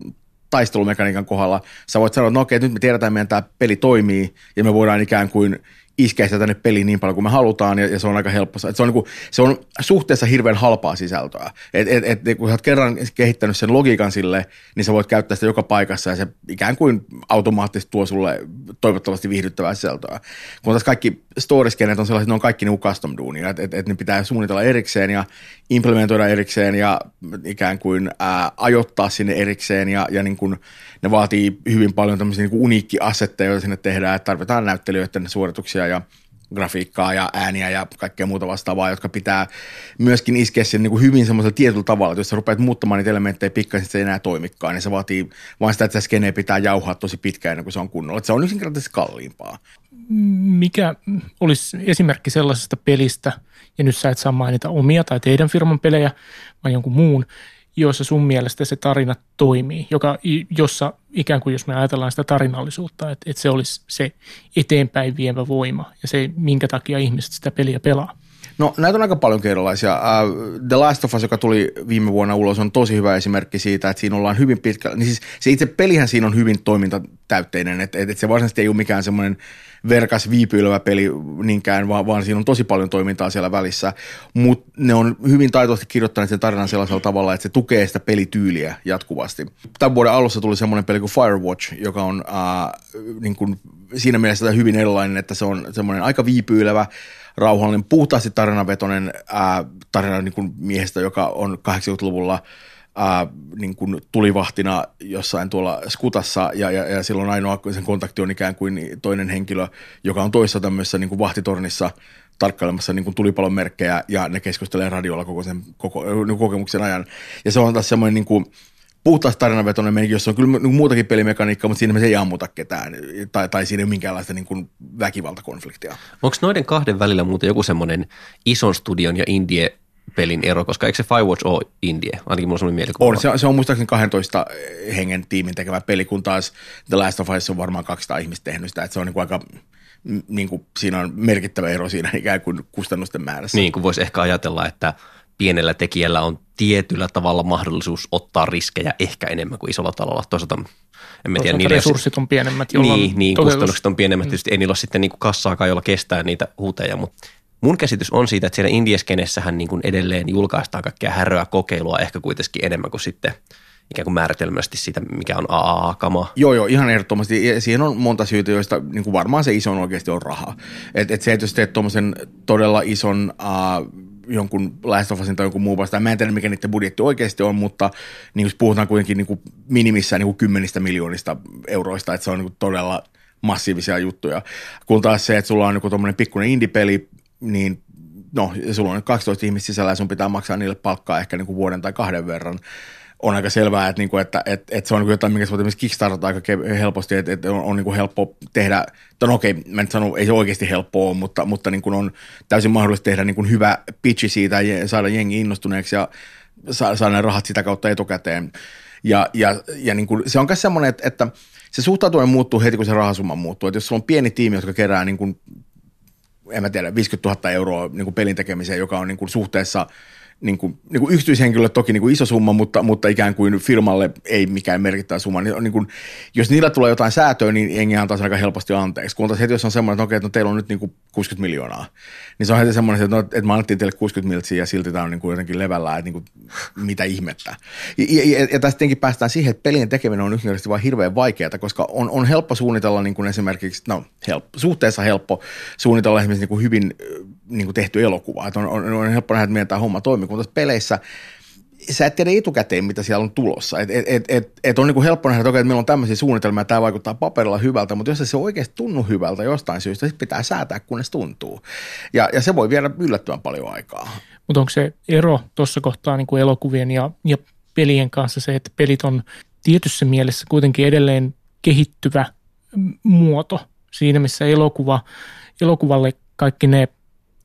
taistelumekaniikan kohdalla sä voit sanoa, että no okei, nyt me tiedetään, että meidän tämä peli toimii ja me voidaan ikään kuin iskeä tänne peliin niin paljon kuin me halutaan, ja, ja se on aika helppo. Se, on, niin kuin, se on suhteessa hirveän halpaa sisältöä. Et, et, et, kun sä oot kerran kehittänyt sen logiikan sille, niin sä voit käyttää sitä joka paikassa, ja se ikään kuin automaattisesti tuo sulle toivottavasti viihdyttävää sisältöä. Kun taas kaikki storiskenet on sellaiset, ne on kaikki niinku custom duunia, että et, et ne pitää suunnitella erikseen ja implementoida erikseen ja ikään kuin ää, ajoittaa sinne erikseen, ja, ja niin kuin, ne vaatii hyvin paljon tämmöisiä niin uniikkiasetteja, joita sinne tehdään, että tarvitaan näyttelijöiden suorituksia ja grafiikkaa ja ääniä ja kaikkea muuta vastaavaa, jotka pitää myöskin iskeä sen niin kuin hyvin semmoisella tietyllä tavalla, että jos sä rupeat muuttamaan niitä elementtejä pikkasen, se ei enää toimikaan, niin se vaatii vain sitä, että se skenee pitää jauhaa tosi pitkään ennen kuin se on kunnolla. Että se on yksinkertaisesti kalliimpaa. Mikä olisi esimerkki sellaisesta pelistä, ja nyt sä et saa mainita omia tai teidän firman pelejä, vai jonkun muun, joissa sun mielestä se tarina toimii, joka, jossa ikään kuin jos me ajatellaan sitä tarinallisuutta, että, että se olisi se eteenpäin vievä voima ja se, minkä takia ihmiset sitä peliä pelaa. No näitä on aika paljon erilaisia. Uh, The Last of Us, joka tuli viime vuonna ulos, on tosi hyvä esimerkki siitä, että siinä ollaan hyvin pitkä, niin siis se itse pelihän siinä on hyvin toimintatäytteinen, että, että se varsinaisesti ei ole mikään semmoinen verkas viipyilevä peli niinkään, vaan, vaan siinä on tosi paljon toimintaa siellä välissä, mutta ne on hyvin taitoisesti kirjoittaneet sen tarinan sellaisella tavalla, että se tukee sitä pelityyliä jatkuvasti. Tämän vuoden alussa tuli semmoinen peli kuin Firewatch, joka on äh, niin kuin siinä mielessä hyvin erilainen, että se on semmoinen aika viipyilevä, rauhallinen, puhtaasti tarinavetoinen ää, tarina niin kuin miehestä, joka on 80-luvulla ää, niin kuin tulivahtina jossain tuolla skutassa ja, ja, ja silloin ainoa sen kontakti on ikään kuin toinen henkilö, joka on toisessa tämmöisessä niin kuin vahtitornissa tarkkailemassa niin kuin tulipalon merkkejä ja ne keskustelee radiolla koko sen koko, niin kokemuksen ajan. Ja se on taas semmoinen niin kuin, puhtaasti tarinavetoinen meininki, jossa on kyllä niin muutakin pelimekaniikkaa, mutta siinä me ei ammuta ketään tai, tai siinä ei ole minkäänlaista niin kuin väkivaltakonfliktia. Onko noiden kahden välillä muuten joku semmoinen ison studion ja indie pelin ero, koska eikö se Firewatch ole indie? Ainakin mulla on semmoinen mielikuva. On, se, se on muistaakseni 12 hengen tiimin tekevä peli, kun taas The Last of Us on varmaan 200 ihmistä tehnyt sitä, että se on niin kuin aika niin kuin siinä on merkittävä ero siinä ikään kuin kustannusten määrässä. Niin kuin voisi ehkä ajatella, että pienellä tekijällä on tietyllä tavalla mahdollisuus ottaa riskejä ehkä enemmän kuin isolla talolla. Toisaalta en mä tiedä, niiden resurssit on pienemmät. Niin, niin kustannukset on pienemmät. Mm. Tietysti ei niillä ole sitten niin kuin kassaakaan, jolla kestää niitä huuteja, mutta mun käsitys on siitä, että siellä indieskenessähän niin kuin edelleen julkaistaan kaikkea häröä kokeilua ehkä kuitenkin enemmän kuin sitten ikään kuin määritelmästi sitä, mikä on AAA-kama. Joo, joo, ihan ehdottomasti. Siihen on monta syytä, joista niin kuin varmaan se iso oikeasti on raha. Et, et se, että jos teet tuommoisen todella ison uh, jonkun Last of Usin tai jonkun muun vastaan. Mä en tiedä, mikä niiden budjetti oikeasti on, mutta niin jos puhutaan kuitenkin niin kuin minimissään niin kuin kymmenistä miljoonista euroista, että se on niin kuin todella massiivisia juttuja. Kun taas se, että sulla on niin tuommoinen pikkuinen indie-peli, niin no, sulla on 12 ihmistä sisällä ja sun pitää maksaa niille palkkaa ehkä niin kuin vuoden tai kahden verran on aika selvää, että, niinku, että, että, että se on niinku jotain, mikä voi kickstartata aika helposti, että, että on, on niinku helppo tehdä, no okei, mä nyt sanon, ei se oikeasti helppoa mutta, mutta niinku on täysin mahdollista tehdä niinku hyvä pitchi siitä ja saada jengi innostuneeksi ja saada ne rahat sitä kautta etukäteen. Ja, ja, ja niinku, se on myös semmoinen, että, että se suhtautuminen muuttuu heti, kun se rahasumma muuttuu. Että jos sulla on pieni tiimi, jotka kerää niin kuin en mä tiedä, 50 000 euroa niin kuin pelin tekemiseen, joka on niin kuin suhteessa – niin kuin, niin kuin yksityishenkilölle toki niin kuin iso summa, mutta, mutta ikään kuin firmalle ei mikään merkittävä summa. Niin, niin kuin, jos niillä tulee jotain säätöä, niin jengi antaa sen aika helposti anteeksi. Kun taas heti jos on semmoinen, että okei, että no, teillä on nyt niin kuin 60 miljoonaa, niin se on heti semmoinen, että, no, että me annettiin teille 60 miltsiä ja silti tämä on niin kuin jotenkin levällä, että niin kuin, mitä ihmettä. Ja, ja, ja, ja tästä päästään siihen, että pelien tekeminen on yksinkertaisesti vain hirveän vaikeaa, koska on, on helppo suunnitella niin kuin esimerkiksi, no helppo, suhteessa helppo suunnitella esimerkiksi niin kuin hyvin niin tehty elokuva. Että on, on, on helppo nähdä, että miten tämä homma toimii, kun tässä peleissä sä et tiedä etukäteen, mitä siellä on tulossa. Et, et, et, et, et on niin helppo nähdä, että, okei, että meillä on tämmöisiä suunnitelmia, tämä vaikuttaa paperilla hyvältä, mutta jos se oikeasti tunnu hyvältä jostain syystä, sitten pitää säätää, kunnes tuntuu. Ja, ja se voi viedä yllättävän paljon aikaa. Mutta onko se ero tuossa kohtaa niin kuin elokuvien ja, ja pelien kanssa se, että pelit on tietyssä mielessä kuitenkin edelleen kehittyvä muoto siinä, missä elokuva, elokuvalle kaikki ne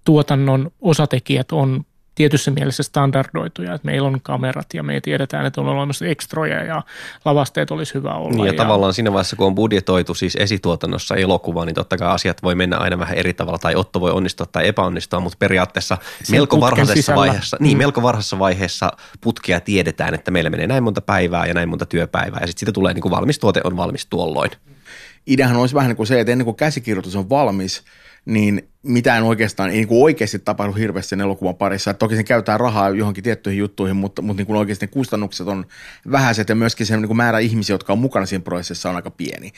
tuotannon osatekijät on tietyssä mielessä standardoituja, että meillä on kamerat ja me tiedetään, että on olemassa ekstroja ja lavasteet olisi hyvä olla. Niin ja, ja tavallaan siinä vaiheessa, kun on budjetoitu siis esituotannossa elokuva, niin totta kai asiat voi mennä aina vähän eri tavalla tai Otto voi onnistua tai epäonnistua, mutta periaatteessa Sen melko varhaisessa sisällä. vaiheessa, niin, mm. melko varhaisessa vaiheessa putkia tiedetään, että meillä menee näin monta päivää ja näin monta työpäivää ja sitten siitä tulee niin kuin valmis tuote on valmis tuolloin. Ideahan olisi vähän niin kuin se, että ennen kuin käsikirjoitus on valmis – niin mitään oikeastaan ei niin kuin oikeasti tapahdu hirveästi sen elokuvan parissa. Et toki sen käytetään rahaa johonkin tiettyihin juttuihin, mutta, mutta niin kuin oikeasti ne kustannukset on vähäiset ja myöskin se niin kuin määrä ihmisiä, jotka on mukana siinä prosessissa on aika pieni.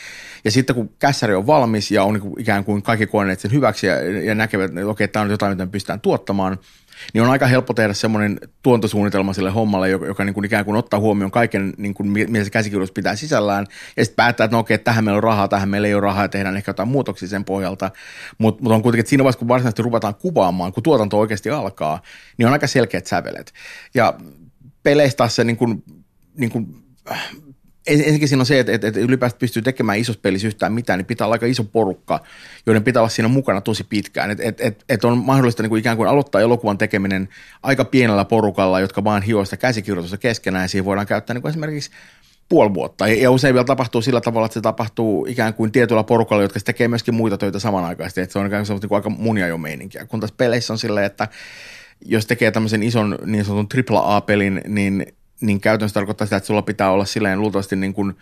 Ja sitten kun kässäri on valmis ja on niin kuin ikään kuin kaikki koeneet sen hyväksi ja, ja näkevät, että okei, tämä on jotain, mitä me pystytään tuottamaan – niin on aika helppo tehdä semmoinen tuontosuunnitelma sille hommalle, joka, joka niin kuin ikään kuin ottaa huomioon kaiken, niin kuin, mitä se käsikirjoitus pitää sisällään, ja sitten päättää, että no okei, tähän meillä on rahaa, tähän meillä ei ole rahaa, ja tehdään ehkä jotain muutoksia sen pohjalta, mutta mut on kuitenkin, että siinä vaiheessa, kun varsinaisesti ruvetaan kuvaamaan, kun tuotanto oikeasti alkaa, niin on aika selkeät sävelet. Ja peleistä se niin kuin, niin kuin ensinnäkin siinä on se, että, että, että ylipäätään pystyy tekemään isossa pelissä yhtään mitään, niin pitää olla aika iso porukka, joiden pitää olla siinä mukana tosi pitkään. Että et, et, et on mahdollista niin kuin ikään kuin aloittaa elokuvan tekeminen aika pienellä porukalla, jotka vaan hioista käsikirjoitusta keskenään, ja siihen voidaan käyttää niin kuin esimerkiksi puoli vuotta. Ja usein vielä tapahtuu sillä tavalla, että se tapahtuu ikään kuin tietyllä porukalla, jotka tekee myöskin muita töitä samanaikaisesti. Että se on ikään kuin niin kuin aika munia jo meininkiä. Kun taas peleissä on silleen, että jos tekee tämmöisen ison niin sanotun AAA-pelin, niin niin käytännössä tarkoittaa sitä, että sulla pitää olla silleen luultavasti niin kuin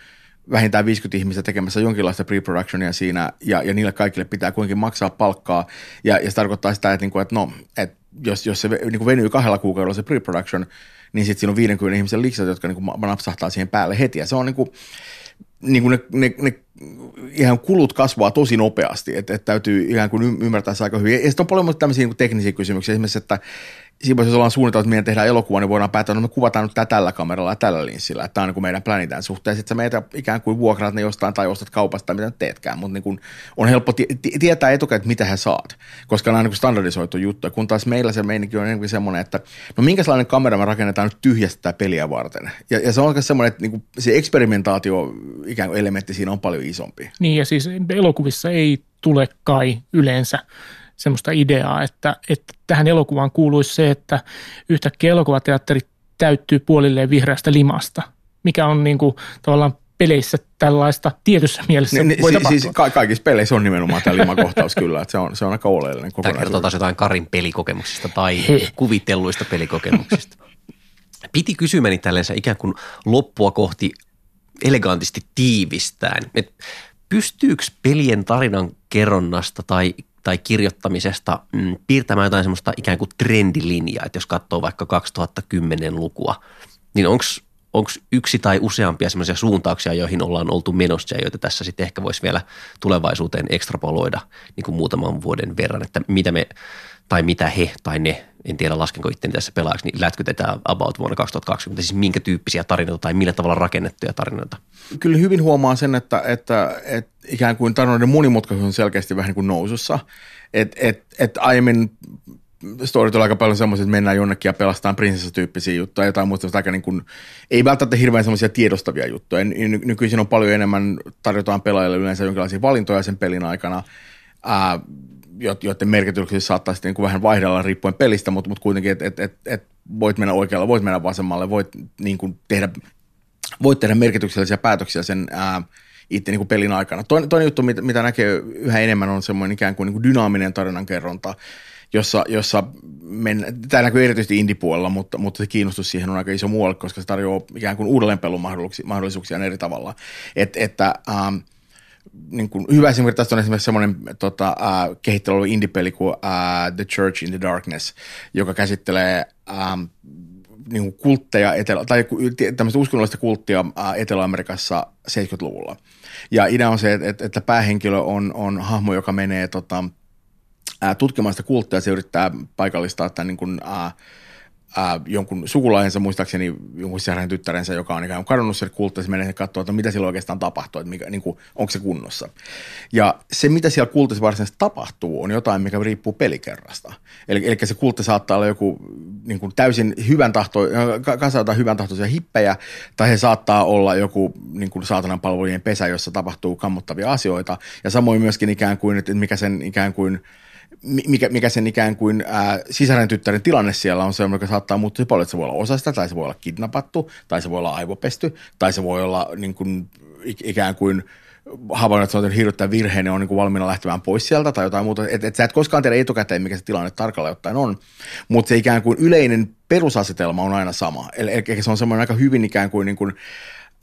vähintään 50 ihmistä tekemässä jonkinlaista pre-productionia siinä, ja, ja niille kaikille pitää kuitenkin maksaa palkkaa, ja, ja se tarkoittaa sitä, että, niin kuin, että no, että jos, jos se niin kuin venyy kahdella kuukaudella se pre-production, niin sitten siinä on 50 ihmisen liksat, jotka niin kuin napsahtaa siihen päälle heti, ja se on niin kuin, niin kuin ne, ne, ne ihan kulut kasvaa tosi nopeasti, että, että täytyy ihan kuin ymmärtää se aika hyvin. Ja sitten on paljon tämmöisiä niin teknisiä kysymyksiä, esimerkiksi, että siinä jos ollaan suunniteltu, että meidän tehdään elokuva, niin voidaan päättää, että no me kuvataan nyt tällä kameralla ja tällä linssillä. Että tämä on niin meidän pläni tämän suhteen. Sitten sä meitä ikään kuin vuokraat ne jostain tai ostat kaupasta mitä teetkään. Mutta niin on helppo t- tietää etukäteen, että mitä he saat, koska nämä on niin standardisoitu juttu. Kun taas meillä se meininki on enemmän semmoinen, että no minkälainen kamera me rakennetaan nyt tyhjästä peliä varten. Ja, ja se on oikeasti semmoinen, että niin se eksperimentaatio ikään kuin elementti siinä on paljon isompi. Niin ja siis elokuvissa ei tule kai yleensä semmoista ideaa, että, että tähän elokuvaan kuuluisi se, että yhtäkkiä elokuvateatteri täyttyy puolilleen vihreästä limasta, mikä on niin kuin tavallaan peleissä tällaista tietyssä mielessä niin, voi siis, tapahtua. Siis ka- kaikissa peleissä on nimenomaan tämä limakohtaus kyllä, että se on, se on aika oleellinen kokonaisuus. Tämä kertoo taas jotain Karin pelikokemuksista tai He. kuvitelluista pelikokemuksista. Piti kysymäni tällaisen ikään kuin loppua kohti elegantisti tiivistään, että pystyykö pelien tarinan kerronnasta tai tai kirjoittamisesta mm, piirtämään jotain semmoista ikään kuin trendilinjaa, että jos katsoo vaikka 2010-lukua, niin onko yksi tai useampia semmoisia suuntauksia, joihin ollaan oltu menossa ja joita tässä sitten ehkä voisi vielä tulevaisuuteen ekstrapoloida niin kuin muutaman vuoden verran, että mitä me tai mitä he tai ne, en tiedä laskenko itteni tässä pelaajaksi, niin lätkytetään about vuonna 2020, siis minkä tyyppisiä tarinoita tai millä tavalla rakennettuja tarinoita? Kyllä hyvin huomaa sen, että, että, että ikään kuin tarinoiden monimutkaisuus on selkeästi vähän niin kuin nousussa. Että et, et aiemmin storit oli aika paljon semmoisia, että mennään jonnekin ja pelastaan prinsessatyyppisiä juttuja, jotain muuta aika niin kuin, ei välttämättä hirveän semmoisia tiedostavia juttuja. Ny- nykyisin on paljon enemmän, tarjotaan pelaajille yleensä jonkinlaisia valintoja sen pelin aikana, ää, joiden merkityksessä saattaa sitten niin vähän vaihdella riippuen pelistä, mutta, mutta kuitenkin, että et, et, et voit mennä oikealle, voit mennä vasemmalle, voit niin kuin tehdä, voit tehdä merkityksellisiä päätöksiä sen ää, itse niin kuin pelin aikana. Toinen, toinen juttu, mitä, mitä näkee yhä enemmän, on semmoinen ikään kuin, niin kuin dynaaminen tarinankerronta, jossa, jossa men, tämä näkyy erityisesti indipuolella, mutta, mutta se kiinnostus siihen on aika iso muualle, koska se tarjoaa ikään kuin uudelleenpelun mahdollisuuksia, eri tavalla. Et, että ähm, niin kuin, hyvä esimerkki tästä on esimerkiksi semmoinen tota, äh, kehittely indie-peli kuin äh, The Church in the Darkness, joka käsittelee ähm, niin kuin kultteja, etelä, tai tämmöistä uskonnollista kulttia äh, Etelä-Amerikassa 70-luvulla. Ja idea on se, että, että päähenkilö on, on hahmo, joka menee tota, tutkimaan sitä kulttia, se yrittää paikallistaa tämän niin kuin, äh, ää, jonkun sukulaisensa, muistaakseni jonkun sisaren tyttärensä, joka on ikään kuin kadonnut se kultta, se menee katsoa, että mitä siellä oikeastaan tapahtuu, että mikä, niin kuin, onko se kunnossa. Ja se, mitä siellä kultissa varsinaisesti tapahtuu, on jotain, mikä riippuu pelikerrasta. Eli, eli se kultti saattaa olla joku niin kuin täysin hyvän tahto, kasata hyvän tahtoisia hippejä, tai he saattaa olla joku niin kuin saatanan palvelujen pesä, jossa tapahtuu kammottavia asioita, ja samoin myöskin ikään kuin, että mikä sen ikään kuin – mikä, mikä sen ikään kuin ää, sisäinen tyttären tilanne siellä on se, joka saattaa muuttua paljon, että se voi olla osa sitä, tai se voi olla kidnappattu, tai se voi olla aivopesty, tai se voi olla niin kuin, ikään kuin havainnut, että se on hirvittävän virheen, on niin kuin valmiina lähtemään pois sieltä tai jotain muuta. Että et sä et koskaan tiedä etukäteen, mikä se tilanne tarkalleen ottaen on, mutta se ikään kuin yleinen perusasetelma on aina sama. Eli, eli se on semmoinen aika hyvin ikään kuin, niin kuin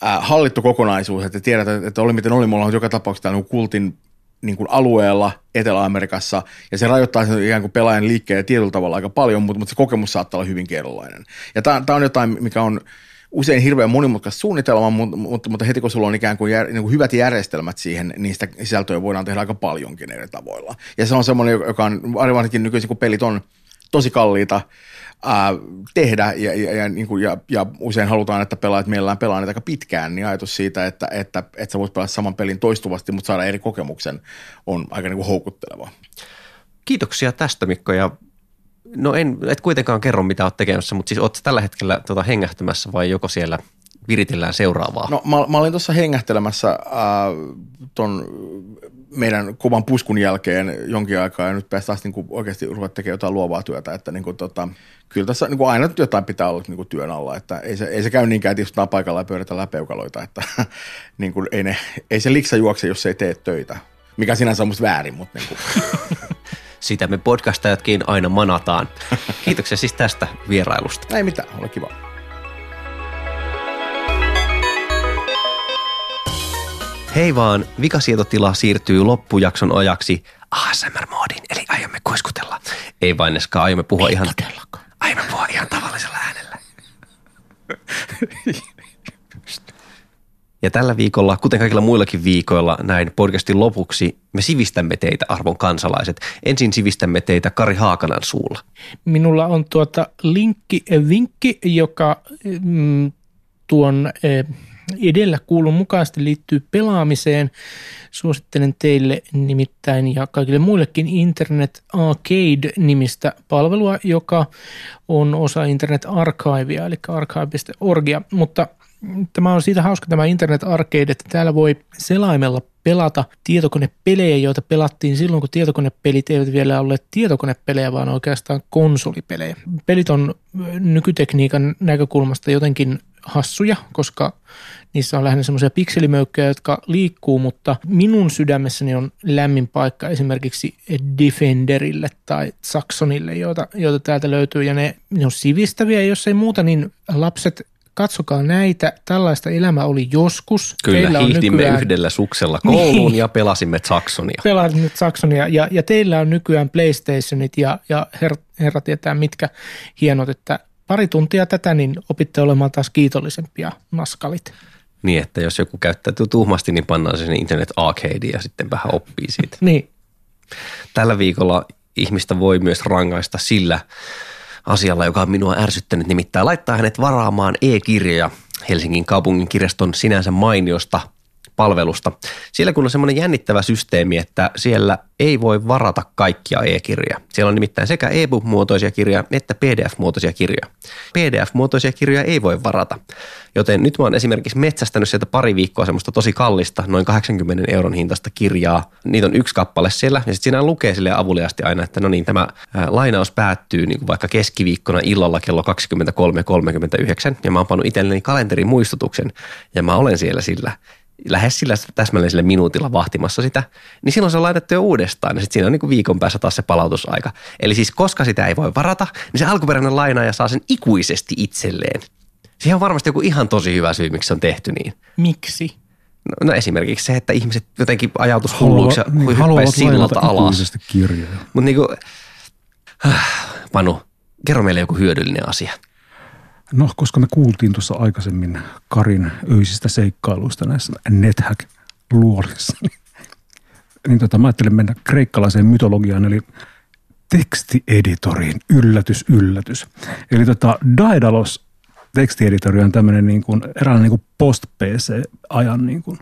äh, hallittu kokonaisuus, että tiedät, että oli miten oli, mulla on joka tapauksessa tämä niin kultin niin kuin alueella Etelä-Amerikassa, ja se rajoittaa sen ikään kuin pelaajan liikkeen tietyllä tavalla aika paljon, mutta, mutta se kokemus saattaa olla hyvin erilainen. Ja tämä, tämä on jotain, mikä on usein hirveän monimutkaista suunnitelma, mutta, mutta, mutta heti kun sulla on ikään kuin, jär, niin kuin hyvät järjestelmät siihen, niin sitä sisältöä voidaan tehdä aika paljonkin eri tavoilla. Ja se on semmoinen, joka on, varsinkin nykyisin, kun pelit on tosi kalliita, ää, tehdä ja, ja, ja, niin kuin, ja, ja usein halutaan, että pelaajat mielellään pelaa niitä aika pitkään, niin ajatus siitä, että, että, että sä voit pelata saman pelin toistuvasti, mutta saada eri kokemuksen on aika niin kuin houkutteleva. Kiitoksia tästä Mikko ja no en, et kuitenkaan kerro mitä oot tekemässä, mutta siis oot tällä hetkellä tota, hengähtämässä vai joko siellä viritellään seuraavaa? No mä, mä olin tuossa hengähtelemässä äh, ton meidän kovan puskun jälkeen jonkin aikaa ja nyt päästään niin oikeasti ruveta tekemään jotain luovaa työtä, että niin kuin, tota, kyllä tässä niin kuin aina jotain pitää olla niin kuin työn alla, että ei se, ei se käy niinkään, että istutaan paikalla ja pyöritään läpeukaloita, että niin kuin, ei, ne, ei se liksa juokse, jos ei tee töitä, mikä sinänsä on musta väärin, mutta niin kuin. Sitä me podcastajatkin aina manataan. Kiitoksia siis tästä vierailusta. Ei mitään, ole kiva. Hei vaan, vikasietotila siirtyy loppujakson ajaksi ASMR-moodin, eli aiomme kuiskutella. Ei vain Neska, aiomme puhua Ei ihan... Todellakaan. Aiomme puhua ihan tavallisella äänellä. Ja tällä viikolla, kuten kaikilla muillakin viikoilla, näin podcastin lopuksi me sivistämme teitä, arvon kansalaiset. Ensin sivistämme teitä Kari Haakanan suulla. Minulla on tuota linkki, vinkki, joka mm, tuon... Eh, edellä kuulun mukaisesti liittyy pelaamiseen. Suosittelen teille nimittäin ja kaikille muillekin Internet Arcade-nimistä palvelua, joka on osa Internet Archivea, eli archive.orgia, mutta Tämä on siitä hauska tämä Internet Arcade, että täällä voi selaimella pelata tietokonepelejä, joita pelattiin silloin, kun tietokonepelit eivät vielä ole tietokonepelejä, vaan oikeastaan konsolipelejä. Pelit on nykytekniikan näkökulmasta jotenkin hassuja, koska niissä on lähinnä semmoisia pikselimöykköjä, jotka liikkuu, mutta minun sydämessäni on lämmin paikka esimerkiksi Defenderille tai Saxonille, joita, joita täältä löytyy, ja ne, ne on sivistäviä, jos ei muuta, niin lapset katsokaa näitä, tällaista elämä oli joskus. Kyllä, teillä hiihdimme nykyään... yhdellä suksella kouluun niin. ja pelasimme Saxonia. Pelasimme Saxonia ja, ja teillä on nykyään PlayStationit ja, ja her, herra tietää mitkä hienot, että pari tuntia tätä, niin opitte olemaan taas kiitollisempia naskalit. Niin, että jos joku käyttäytyy tuhmasti, niin pannaan se sinne internet arcade ja sitten vähän oppii siitä. niin. Tällä viikolla ihmistä voi myös rangaista sillä asialla, joka on minua ärsyttänyt, nimittäin laittaa hänet varaamaan e-kirjoja Helsingin kaupungin kirjaston sinänsä mainiosta palvelusta. Siellä kun on semmoinen jännittävä systeemi, että siellä ei voi varata kaikkia e-kirjoja. Siellä on nimittäin sekä e-book-muotoisia kirjoja että PDF-muotoisia kirjoja. PDF-muotoisia kirjoja ei voi varata. Joten nyt mä oon esimerkiksi metsästänyt sieltä pari viikkoa semmoista tosi kallista, noin 80 euron hintaista kirjaa. Niitä on yksi kappale siellä ja sitten siinä lukee sille avuliasti aina, että no niin, tämä lainaus päättyy niin kuin vaikka keskiviikkona illalla kello 23.39 ja mä oon pannut itselleni kalenterin muistutuksen ja mä olen siellä sillä lähes sillä täsmällisellä minuutilla vahtimassa sitä, niin silloin se on laitettu jo uudestaan ja sitten siinä on niin kuin viikon päässä taas se palautusaika. Eli siis koska sitä ei voi varata, niin se alkuperäinen lainaaja saa sen ikuisesti itselleen. Siihen on varmasti joku ihan tosi hyvä syy, miksi se on tehty niin. Miksi? No, no esimerkiksi se, että ihmiset jotenkin ajatus hulluiksi ja niin, hyppäisi haluavat sillalta lainata alas. ikuisesti kirjoja. Mutta niinku, äh, Panu, kerro meille joku hyödyllinen asia. No, koska me kuultiin tuossa aikaisemmin Karin öisistä seikkailuista näissä NetHack-luolissa, niin, niin tota, mä ajattelin mennä kreikkalaiseen mytologiaan, eli tekstieditoriin. Yllätys, yllätys. Eli tota, Daedalus tekstieditori on tämmöinen niin kuin, eräänlainen niin post-PC-ajan niin kuin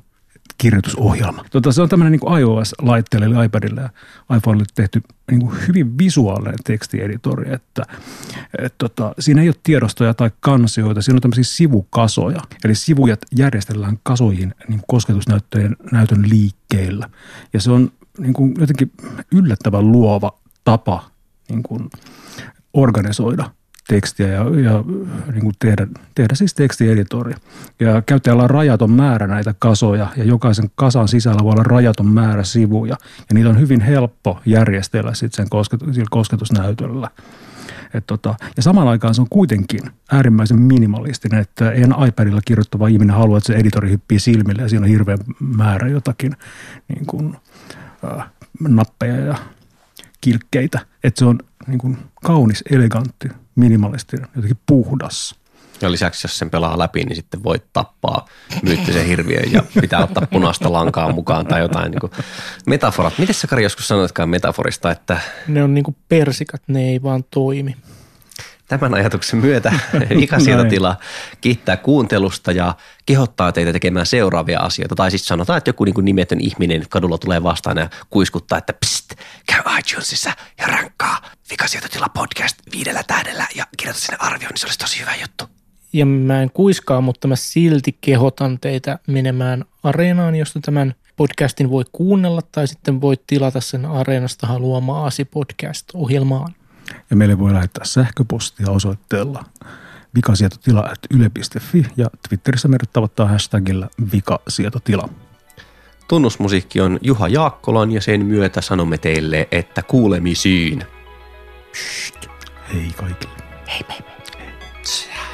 kirjoitusohjelma. Tota, se on tämmöinen niin iOS-laitteelle, eli iPadille ja iPhonelle tehty niin kuin hyvin visuaalinen tekstieditori, että et, tota, siinä ei ole tiedostoja tai kansioita, siinä on tämmöisiä sivukasoja, eli sivujat järjestellään kasoihin niin kosketusnäyttöjen näytön liikkeellä. Ja se on niin kuin jotenkin yllättävän luova tapa niin kuin organisoida tekstiä ja, ja niin kuin tehdä, tehdä siis tekstieditori. Ja käyttäjällä on rajaton määrä näitä kasoja ja jokaisen kasan sisällä voi olla rajaton määrä sivuja. Ja niitä on hyvin helppo järjestellä sitten sen kosketusnäytöllä. Et tota, ja samaan aikaan se on kuitenkin äärimmäisen minimalistinen, että ei iPadilla kirjoittava ihminen halua, että se editori hyppii silmille ja siinä on hirveä määrä jotakin niin kuin, äh, nappeja ja kilkkeitä. Että se on niin kuin kaunis, elegantti, minimalistinen, jotenkin puhdas. Ja lisäksi, jos sen pelaa läpi, niin sitten voit tappaa myyttisen hirviön ja pitää ottaa punaista lankaa mukaan tai jotain niin kuin metaforat. Miten sä Kari joskus sanoitkaan metaforista, että Ne on niinku persikat, ne ei vaan toimi. Tämän ajatuksen myötä vikasietotila kiittää kuuntelusta ja kehottaa teitä tekemään seuraavia asioita. Tai siis sanotaan, että joku niin kuin nimetön ihminen kadulla tulee vastaan ja kuiskuttaa, että pst, käy iTunesissa ja rankkaa vikasietotila podcast viidellä tähdellä ja kirjoita sinne arvioon, niin se olisi tosi hyvä juttu. Ja mä en kuiskaa, mutta mä silti kehotan teitä menemään areenaan, josta tämän podcastin voi kuunnella tai sitten voit tilata sen areenasta haluamaasi podcast-ohjelmaan. Ja meille voi lähettää sähköpostia osoitteella vikasietotila.yle.fi ja Twitterissä meidät tavoittaa hashtagillä vikasietotila. Tunnusmusiikki on Juha Jaakkolan ja sen myötä sanomme teille, että kuulemisiin. Hei kaikille. Hei, hei, hei.